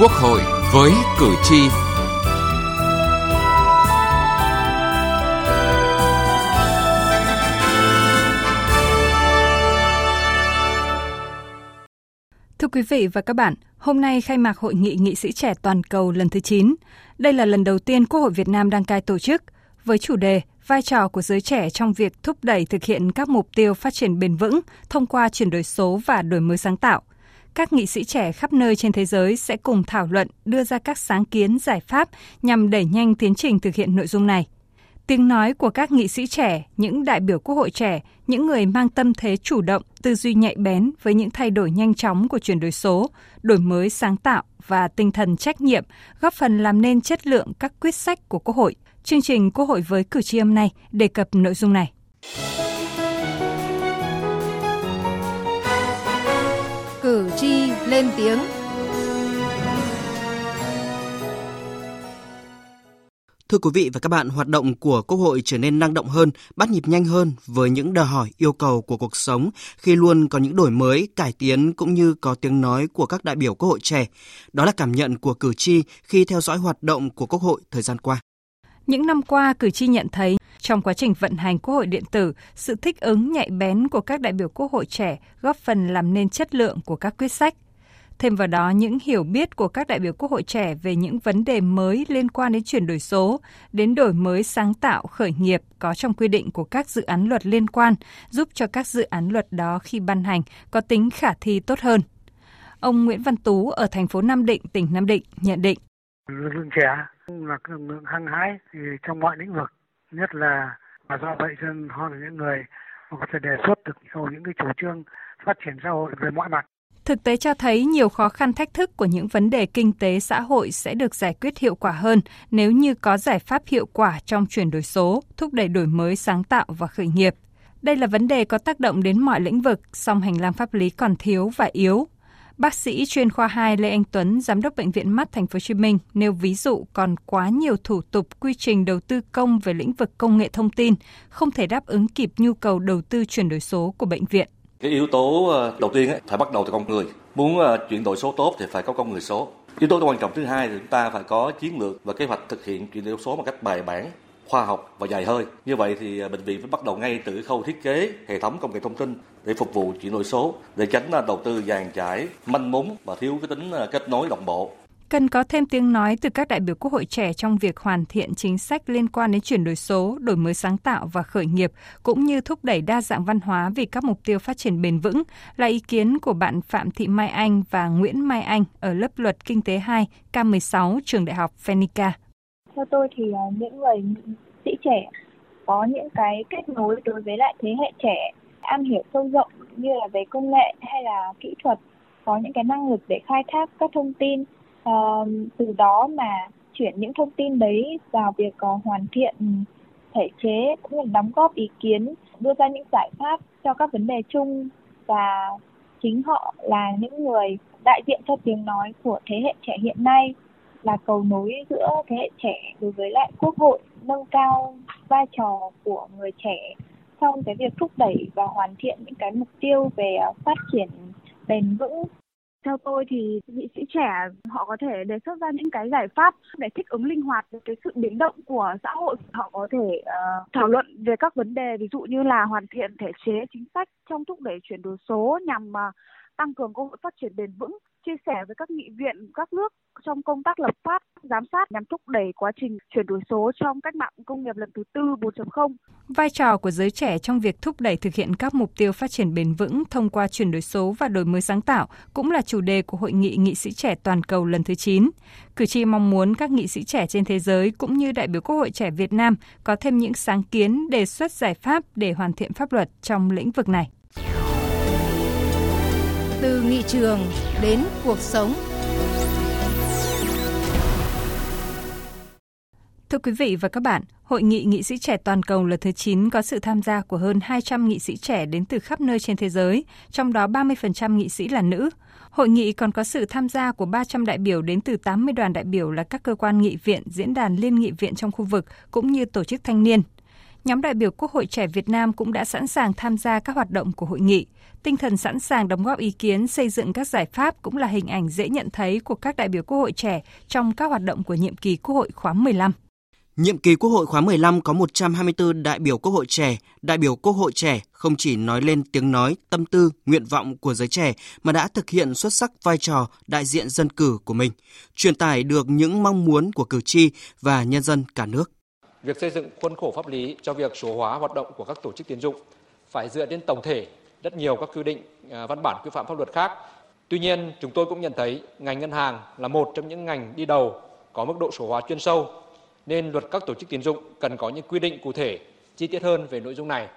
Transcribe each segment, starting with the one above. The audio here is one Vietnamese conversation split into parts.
Quốc hội với cử tri. Thưa quý vị và các bạn, hôm nay khai mạc Hội nghị nghị sĩ trẻ toàn cầu lần thứ 9. Đây là lần đầu tiên Quốc hội Việt Nam đăng cai tổ chức với chủ đề vai trò của giới trẻ trong việc thúc đẩy thực hiện các mục tiêu phát triển bền vững thông qua chuyển đổi số và đổi mới sáng tạo các nghị sĩ trẻ khắp nơi trên thế giới sẽ cùng thảo luận, đưa ra các sáng kiến, giải pháp nhằm đẩy nhanh tiến trình thực hiện nội dung này. Tiếng nói của các nghị sĩ trẻ, những đại biểu quốc hội trẻ, những người mang tâm thế chủ động, tư duy nhạy bén với những thay đổi nhanh chóng của chuyển đổi số, đổi mới sáng tạo và tinh thần trách nhiệm, góp phần làm nên chất lượng các quyết sách của Quốc hội. Chương trình Quốc hội với cử tri hôm nay đề cập nội dung này. Lên tiếng. Thưa quý vị và các bạn, hoạt động của Quốc hội trở nên năng động hơn, bắt nhịp nhanh hơn với những đòi hỏi yêu cầu của cuộc sống khi luôn có những đổi mới, cải tiến cũng như có tiếng nói của các đại biểu Quốc hội trẻ. Đó là cảm nhận của cử tri khi theo dõi hoạt động của Quốc hội thời gian qua. Những năm qua, cử tri nhận thấy trong quá trình vận hành Quốc hội điện tử, sự thích ứng nhạy bén của các đại biểu Quốc hội trẻ góp phần làm nên chất lượng của các quyết sách. Thêm vào đó, những hiểu biết của các đại biểu Quốc hội trẻ về những vấn đề mới liên quan đến chuyển đổi số, đến đổi mới sáng tạo, khởi nghiệp có trong quy định của các dự án luật liên quan, giúp cho các dự án luật đó khi ban hành có tính khả thi tốt hơn. Ông Nguyễn Văn Tú ở thành phố Nam Định, tỉnh Nam Định nhận định. Lực lượng trẻ là lực lượng hăng hái trong mọi lĩnh vực nhất là và do vậy dân họ là những người có thể đề xuất được nhiều những cái chủ trương phát triển xã hội về mọi mặt. Thực tế cho thấy nhiều khó khăn thách thức của những vấn đề kinh tế xã hội sẽ được giải quyết hiệu quả hơn nếu như có giải pháp hiệu quả trong chuyển đổi số, thúc đẩy đổi mới sáng tạo và khởi nghiệp. Đây là vấn đề có tác động đến mọi lĩnh vực, song hành lang pháp lý còn thiếu và yếu, Bác sĩ chuyên khoa 2 Lê Anh Tuấn, giám đốc bệnh viện mắt thành phố Hồ Chí Minh nêu ví dụ còn quá nhiều thủ tục quy trình đầu tư công về lĩnh vực công nghệ thông tin không thể đáp ứng kịp nhu cầu đầu tư chuyển đổi số của bệnh viện. Cái yếu tố ờ, đầu tiên phải bắt đầu từ con người. Muốn ờ, chuyển đổi số tốt thì phải có con người số. Yếu tố quan trọng thứ hai thì chúng ta phải có chiến lược và kế hoạch thực hiện chuyển đổi số một cách bài bản, khoa học và dài hơi. Như vậy thì ờ, bệnh viện phải bắt đầu ngay từ khâu thiết kế hệ thống công nghệ thông tin để phục vụ chuyển đổi số, để tránh đầu tư dàn trải, manh mún và thiếu cái tính kết nối đồng bộ cần có thêm tiếng nói từ các đại biểu Quốc hội trẻ trong việc hoàn thiện chính sách liên quan đến chuyển đổi số, đổi mới sáng tạo và khởi nghiệp, cũng như thúc đẩy đa dạng văn hóa vì các mục tiêu phát triển bền vững, là ý kiến của bạn Phạm Thị Mai Anh và Nguyễn Mai Anh ở lớp luật Kinh tế 2, K16, trường đại học Phenica. Theo tôi thì à, những người sĩ trẻ có những cái kết nối đối với lại thế hệ trẻ am hiểu sâu rộng như là về công nghệ hay là kỹ thuật có những cái năng lực để khai thác các thông tin uh, từ đó mà chuyển những thông tin đấy vào việc uh, hoàn thiện ừ, thể chế cũng như đóng góp ý kiến đưa ra những giải pháp cho các vấn đề chung và chính họ là những người đại diện cho tiếng nói của thế hệ trẻ hiện nay là cầu nối giữa thế hệ trẻ đối với lại quốc hội nâng cao vai trò của người trẻ trong cái việc thúc đẩy và hoàn thiện những cái mục tiêu về ờ, phát triển bền vững theo tôi thì nghị sĩ trẻ họ có thể đề xuất ra những cái giải pháp để thích ứng linh hoạt với cái sự biến động của xã hội. Họ có thể uh, thảo luận về các vấn đề ví dụ như là hoàn thiện thể chế chính sách trong thúc đẩy chuyển đổi số nhằm uh, tăng cường cơ hội phát triển bền vững, chia sẻ với các nghị viện các nước trong công tác lập pháp, giám sát nhằm thúc đẩy quá trình chuyển đổi số trong cách mạng công nghiệp lần thứ tư 4.0. Vai trò của giới trẻ trong việc thúc đẩy thực hiện các mục tiêu phát triển bền vững thông qua chuyển đổi số và đổi mới sáng tạo cũng là chủ đề của Hội nghị nghị sĩ trẻ toàn cầu lần thứ 9. Cử tri mong muốn các nghị sĩ trẻ trên thế giới cũng như đại biểu Quốc hội trẻ Việt Nam có thêm những sáng kiến đề xuất giải pháp để hoàn thiện pháp luật trong lĩnh vực này. Từ nghị trường đến cuộc sống Thưa quý vị và các bạn, Hội nghị nghị sĩ trẻ toàn cầu lần thứ 9 có sự tham gia của hơn 200 nghị sĩ trẻ đến từ khắp nơi trên thế giới, trong đó 30% nghị sĩ là nữ. Hội nghị còn có sự tham gia của 300 đại biểu đến từ 80 đoàn đại biểu là các cơ quan nghị viện, diễn đàn liên nghị viện trong khu vực cũng như tổ chức thanh niên. nhóm đại biểu Quốc hội trẻ Việt Nam cũng đã sẵn sàng tham gia các hoạt động của hội nghị. Tinh thần sẵn sàng đóng góp ý kiến xây dựng các giải pháp cũng là hình ảnh dễ nhận thấy của các đại biểu Quốc hội trẻ trong các hoạt động của nhiệm kỳ Quốc hội khóa 15. Nhiệm kỳ Quốc hội khóa 15 có 124 đại biểu Quốc hội trẻ. Đại biểu Quốc hội trẻ không chỉ nói lên tiếng nói, tâm tư, nguyện vọng của giới trẻ mà đã thực hiện xuất sắc vai trò đại diện dân cử của mình, truyền tải được những mong muốn của cử tri và nhân dân cả nước. Việc xây dựng khuôn khổ pháp lý cho việc số hóa hoạt động của các tổ chức tiến dụng phải dựa trên tổng thể rất nhiều các quy định à, văn bản quy phạm pháp luật khác. Tuy nhiên, chúng tôi cũng nhận thấy ngành ngân hàng là một trong những ngành đi đầu có mức độ số hóa chuyên sâu nên luật các tổ chức tín dụng cần có những quy định cụ thể, chi tiết hơn về nội dung này.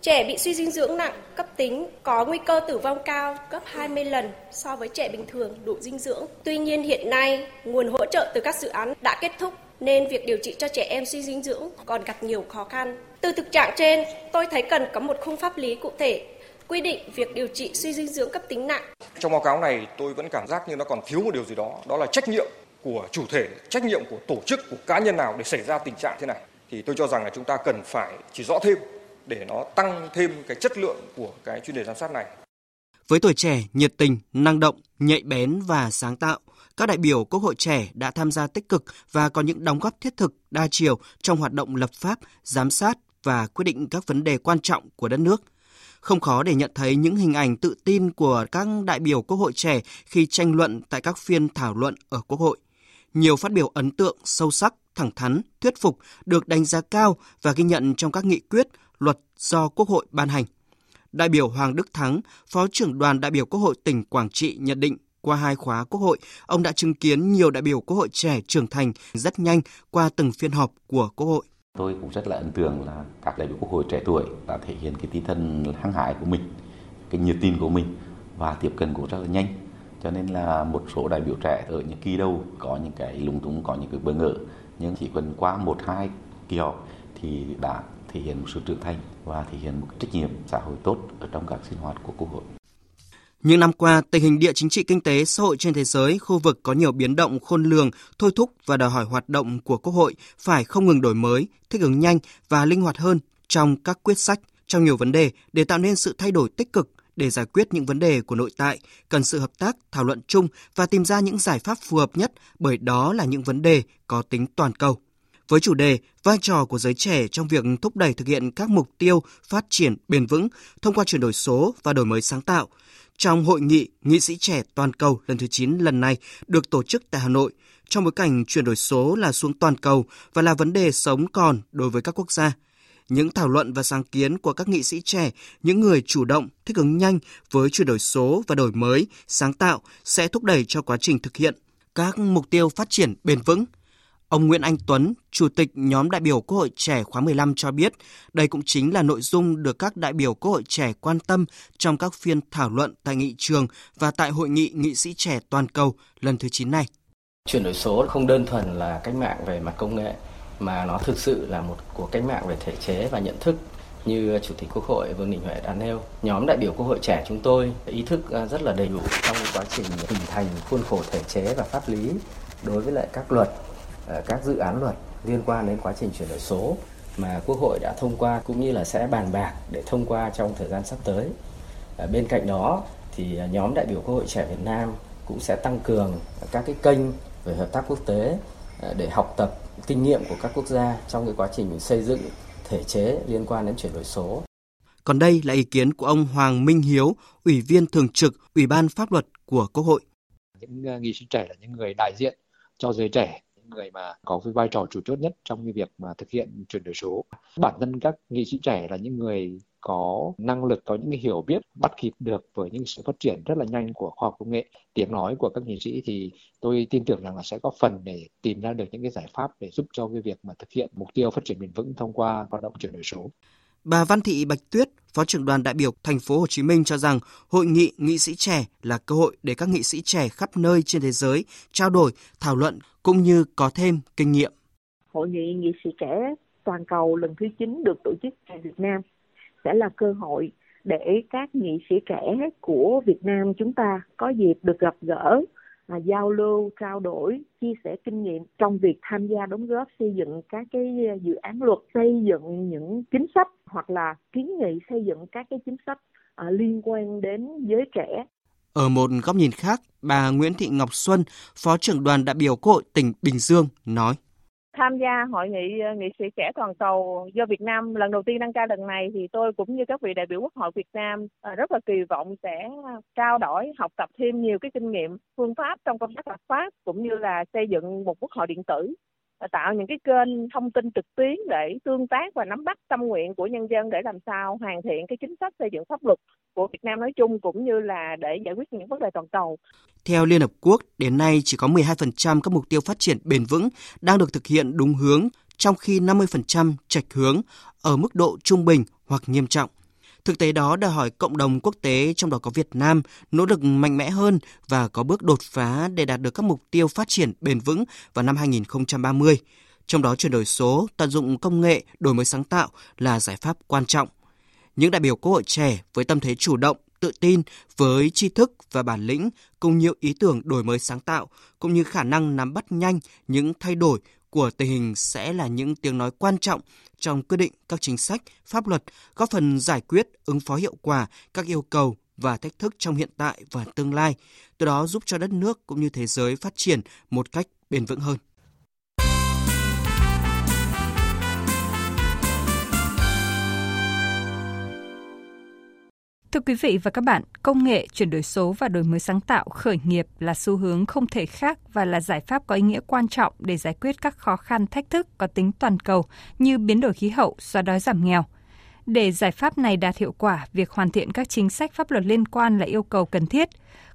Trẻ bị suy dinh dưỡng nặng cấp tính có nguy cơ tử vong cao gấp 20 lần so với trẻ bình thường đủ dinh dưỡng. Tuy nhiên hiện nay, nguồn hỗ trợ từ các dự án đã kết thúc nên việc điều trị cho trẻ em suy dinh dưỡng còn gặp nhiều khó khăn. Từ thực trạng trên, tôi thấy cần có một khung pháp lý cụ thể quy định việc điều trị suy dinh dưỡng cấp tính nặng. Trong báo cáo này tôi vẫn cảm giác như nó còn thiếu một điều gì đó, đó là trách nhiệm của chủ thể, trách nhiệm của tổ chức, của cá nhân nào để xảy ra tình trạng thế này. Thì tôi cho rằng là chúng ta cần phải chỉ rõ thêm để nó tăng thêm cái chất lượng của cái chuyên đề giám sát này. Với tuổi trẻ, nhiệt tình, năng động, nhạy bén và sáng tạo, các đại biểu Quốc hội trẻ đã tham gia tích cực và có những đóng góp thiết thực, đa chiều trong hoạt động lập pháp, giám sát và quyết định các vấn đề quan trọng của đất nước. Không khó để nhận thấy những hình ảnh tự tin của các đại biểu Quốc hội trẻ khi tranh luận tại các phiên thảo luận ở Quốc hội. Nhiều phát biểu ấn tượng, sâu sắc, thẳng thắn, thuyết phục được đánh giá cao và ghi nhận trong các nghị quyết, luật do Quốc hội ban hành. Đại biểu Hoàng Đức Thắng, Phó trưởng đoàn đại biểu Quốc hội tỉnh Quảng Trị nhận định qua hai khóa Quốc hội, ông đã chứng kiến nhiều đại biểu Quốc hội trẻ trưởng thành rất nhanh qua từng phiên họp của Quốc hội. Tôi cũng rất là ấn tượng là các đại biểu Quốc hội trẻ tuổi đã thể hiện cái tinh thần hăng hái của mình, cái nhiệt tin của mình và tiếp cận cũng rất là nhanh. Cho nên là một số đại biểu trẻ ở những kỳ đầu có những cái lúng túng, có những cái bỡ ngỡ, nhưng chỉ cần qua một hai kỳ họp thì đã thể hiện một sự trưởng thành và thể hiện một trách nhiệm xã hội tốt ở trong các sinh hoạt của Quốc hội. Những năm qua, tình hình địa chính trị kinh tế xã hội trên thế giới, khu vực có nhiều biến động khôn lường, thôi thúc và đòi hỏi hoạt động của Quốc hội phải không ngừng đổi mới, thích ứng nhanh và linh hoạt hơn trong các quyết sách, trong nhiều vấn đề để tạo nên sự thay đổi tích cực để giải quyết những vấn đề của nội tại, cần sự hợp tác, thảo luận chung và tìm ra những giải pháp phù hợp nhất bởi đó là những vấn đề có tính toàn cầu. Với chủ đề vai trò của giới trẻ trong việc thúc đẩy thực hiện các mục tiêu phát triển bền vững thông qua chuyển đổi số và đổi mới sáng tạo, trong hội nghị nghị sĩ trẻ toàn cầu lần thứ 9 lần này được tổ chức tại Hà Nội, trong bối cảnh chuyển đổi số là xuống toàn cầu và là vấn đề sống còn đối với các quốc gia. Những thảo luận và sáng kiến của các nghị sĩ trẻ, những người chủ động, thích ứng nhanh với chuyển đổi số và đổi mới, sáng tạo sẽ thúc đẩy cho quá trình thực hiện các mục tiêu phát triển bền vững – Ông Nguyễn Anh Tuấn, Chủ tịch nhóm đại biểu Quốc hội trẻ khóa 15 cho biết, đây cũng chính là nội dung được các đại biểu Quốc hội trẻ quan tâm trong các phiên thảo luận tại nghị trường và tại hội nghị nghị sĩ trẻ toàn cầu lần thứ 9 này. Chuyển đổi số không đơn thuần là cách mạng về mặt công nghệ, mà nó thực sự là một cuộc cách mạng về thể chế và nhận thức như Chủ tịch Quốc hội Vương Đình Huệ đã nêu. Nhóm đại biểu Quốc hội trẻ chúng tôi ý thức à, rất là đầy đủ trong quá trình hình thành khuôn khổ thể chế và pháp lý đối với lại các luật các dự án luật liên quan đến quá trình chuyển đổi số mà Quốc hội đã thông qua cũng như là sẽ bàn bạc để thông qua trong thời gian sắp tới. Ờ, bên cạnh đó thì ờ, nhóm đại biểu Quốc hội trẻ Việt Nam cũng sẽ tăng cường các cái kênh về hợp tác quốc tế để học tập kinh nghiệm của các quốc gia trong cái quá trình xây dựng thể chế liên quan đến chuyển đổi số. Còn đây là ý kiến của ông Hoàng Minh Hiếu, Ủy viên Thường trực Ủy ban Pháp luật của Quốc hội. Những nghị sĩ trẻ là những người đại diện cho giới trẻ người mà có cái vai trò chủ chốt nhất trong cái việc mà thực hiện chuyển đổi số. Bản thân các nghị sĩ trẻ là những người có năng lực, có những hiểu biết bắt kịp được với những sự phát triển rất là nhanh của khoa học công nghệ. Tiếng nói của các nghị sĩ thì tôi tin tưởng rằng là sẽ có phần để tìm ra được những cái giải pháp để giúp cho cái việc mà thực hiện mục tiêu phát triển bền vững thông qua hoạt động chuyển đổi số. Bà Văn Thị Bạch Tuyết, Phó trưởng đoàn đại biểu thành phố Hồ Chí Minh cho rằng hội nghị nghị sĩ trẻ là cơ hội để các nghị sĩ trẻ khắp nơi trên thế giới trao đổi, thảo luận cũng như có thêm kinh nghiệm. Hội nghị nghị sĩ trẻ toàn cầu lần thứ 9 được tổ chức tại Việt Nam sẽ là cơ hội để các nghị sĩ trẻ của Việt Nam chúng ta có dịp được gặp gỡ à, giao lưu, trao đổi, chia sẻ kinh nghiệm trong việc tham gia đóng góp xây dựng các cái dự án luật, xây dựng những chính sách hoặc là kiến nghị xây dựng các cái chính sách à, liên quan đến giới trẻ. Ở một góc nhìn khác, bà Nguyễn Thị Ngọc Xuân, Phó trưởng đoàn đại biểu Quốc hội tỉnh Bình Dương nói. Tham gia hội nghị ờ, nghị sĩ trẻ toàn cầu do Việt Nam lần đầu tiên đăng cai lần này thì tôi cũng như các vị đại biểu Quốc hội Việt Nam ờ, rất là kỳ vọng sẽ trao đổi, học tập thêm nhiều cái kinh nghiệm, phương pháp trong công tác lập pháp cũng như là xây dựng một quốc hội điện tử tạo những cái kênh thông tin trực tuyến để tương tác và nắm bắt tâm nguyện của nhân dân để làm sao hoàn thiện cái chính sách xây dựng pháp luật của Việt Nam nói chung cũng như là để giải quyết những vấn đề toàn cầu. Theo Liên Hợp Quốc, đến nay chỉ có 12% các mục tiêu phát triển bền vững đang được thực hiện đúng hướng, trong khi 50% trạch hướng ở mức độ trung bình hoặc nghiêm trọng. Thực tế đó đòi hỏi cộng đồng quốc tế trong đó có Việt Nam nỗ lực mạnh mẽ hơn và có bước đột phá để đạt được các mục tiêu phát triển bền vững vào năm 2030. Trong đó chuyển đổi số, tận dụng công nghệ, đổi mới sáng tạo là giải pháp quan trọng. Những đại biểu Quốc hội trẻ với tâm thế chủ động, tự tin với tri thức và bản lĩnh cùng nhiều ý tưởng đổi mới sáng tạo cũng như khả năng nắm bắt nhanh những thay đổi của tình hình sẽ là những tiếng nói quan trọng trong quyết định các chính sách, pháp luật, góp phần giải quyết, ứng phó hiệu quả các yêu cầu và thách thức trong hiện tại và tương lai, từ đó giúp cho đất nước cũng như thế giới phát triển một cách bền vững hơn. Thưa quý vị và các bạn, công nghệ, chuyển đổi số và đổi mới sáng tạo khởi nghiệp là xu hướng không thể khác và là giải pháp có ý nghĩa quan trọng để giải quyết các khó khăn thách thức có tính toàn cầu như biến đổi khí hậu, xóa đói giảm nghèo. Để giải pháp này đạt hiệu quả, việc hoàn thiện các chính sách pháp luật liên quan là yêu cầu cần thiết.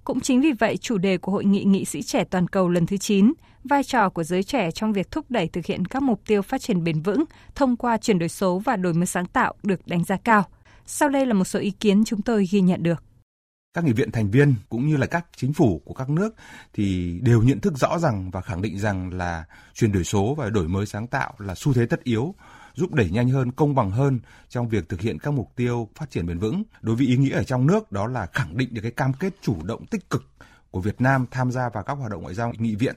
Cũng chính vì vậy, chủ đề của Hội nghị nghị sĩ trẻ toàn cầu lần thứ 9, vai trò của giới trẻ trong việc thúc đẩy thực hiện các mục tiêu phát triển bền vững thông qua chuyển đổi số và đổi mới sáng tạo được đánh giá cao. Sau đây là một số ý kiến chúng tôi ghi nhận được. Các nghị viện thành viên cũng như là các chính phủ của các nước thì đều nhận thức rõ rằng và khẳng định rằng là chuyển đổi số và đổi mới sáng tạo là xu thế tất yếu giúp đẩy nhanh hơn, công bằng hơn trong việc thực hiện các mục tiêu phát triển bền vững. Đối với ý nghĩa ở trong nước đó là khẳng định được cái cam kết chủ động tích cực của Việt Nam tham gia vào các hoạt động ngoại giao nghị viện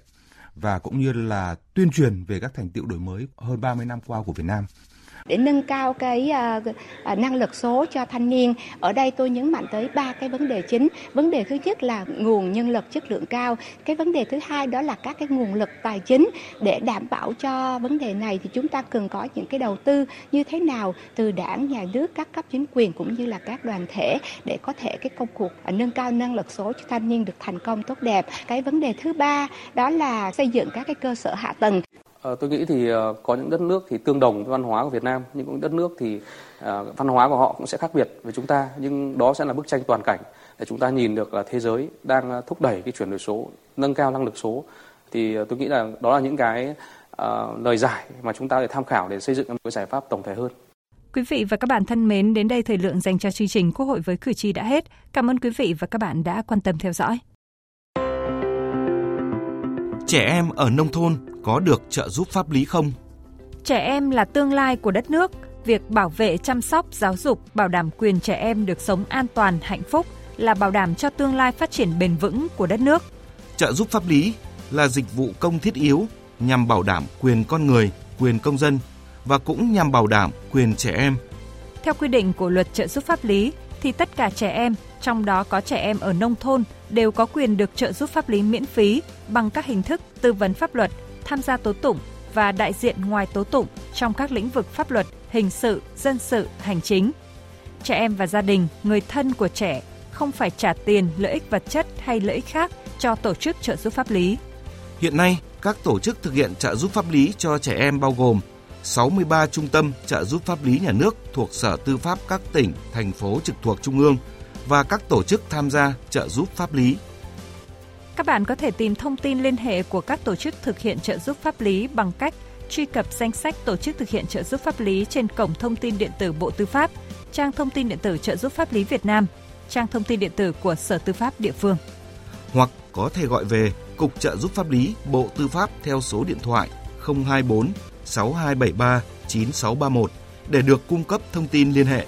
và cũng như là tuyên truyền về các thành tiệu đổi mới hơn 30 năm qua của Việt Nam để nâng cao cái uh, năng lực số cho thanh niên. Ở đây tôi nhấn mạnh tới ba cái vấn đề chính. Vấn đề thứ nhất là nguồn nhân lực chất lượng cao. Cái vấn đề thứ hai đó là các cái nguồn lực tài chính để đảm bảo cho vấn đề này thì chúng ta cần có những cái đầu tư như thế nào từ đảng, nhà nước, các cấp chính quyền cũng như là các đoàn thể để có thể cái công cuộc à, nâng cao năng lực số cho thanh niên được thành công tốt đẹp. Cái vấn đề thứ ba đó là xây dựng các cái cơ sở hạ tầng À, tôi nghĩ thì ờ, có những đất nước thì tương đồng với văn hóa của Việt Nam, nhưng cũng đất nước thì ờ, văn hóa của họ cũng sẽ khác biệt với chúng ta, nhưng đó sẽ là bức tranh toàn cảnh để chúng ta nhìn được là thế giới đang ờ, thúc đẩy cái chuyển đổi số, nâng cao năng lực số. Thì tôi nghĩ là đó là những cái lời giải mà chúng ta để tham khảo để xây dựng một cái giải pháp tổng thể hơn. Quý vị và các bạn thân mến, đến đây thời lượng dành cho chương trình Quốc hội với cử tri đã hết. Cảm ơn quý vị và các bạn đã quan tâm theo dõi. Trẻ em ở nông thôn có được trợ giúp pháp lý không? Trẻ em là tương lai của đất nước. Việc bảo vệ, chăm sóc, giáo dục, bảo đảm quyền trẻ em được sống an toàn, hạnh phúc là bảo đảm cho tương lai phát triển bền vững của đất nước. Trợ giúp pháp lý là dịch vụ công thiết yếu nhằm bảo đảm quyền con người, quyền công dân và cũng nhằm bảo đảm quyền trẻ em. Theo quy định của luật trợ giúp pháp lý thì tất cả trẻ em, trong đó có trẻ em ở nông thôn đều có quyền được trợ giúp pháp lý miễn phí bằng các hình thức tư vấn pháp luật, tham gia tố tụng và đại diện ngoài tố tụng trong các lĩnh vực pháp luật, hình sự, dân sự, hành chính. Trẻ em và gia đình, người thân của trẻ không phải trả tiền, lợi ích vật chất hay lợi ích khác cho tổ chức trợ giúp pháp lý. Hiện nay, các tổ chức thực hiện trợ giúp pháp lý cho trẻ em bao gồm 63 trung tâm trợ giúp pháp lý nhà nước thuộc Sở Tư pháp các tỉnh, thành phố trực thuộc Trung ương và các tổ chức tham gia trợ giúp pháp lý các bạn có thể tìm thông tin liên hệ của các tổ chức thực hiện trợ giúp pháp lý bằng cách truy cập danh sách tổ chức thực hiện trợ giúp pháp lý trên cổng thông tin điện tử Bộ Tư pháp, trang thông tin điện tử trợ giúp pháp lý Việt Nam, trang thông tin điện tử của Sở Tư pháp địa phương. Hoặc có thể gọi về Cục trợ giúp pháp lý Bộ Tư pháp theo số điện thoại 024 6273 9631 để được cung cấp thông tin liên hệ.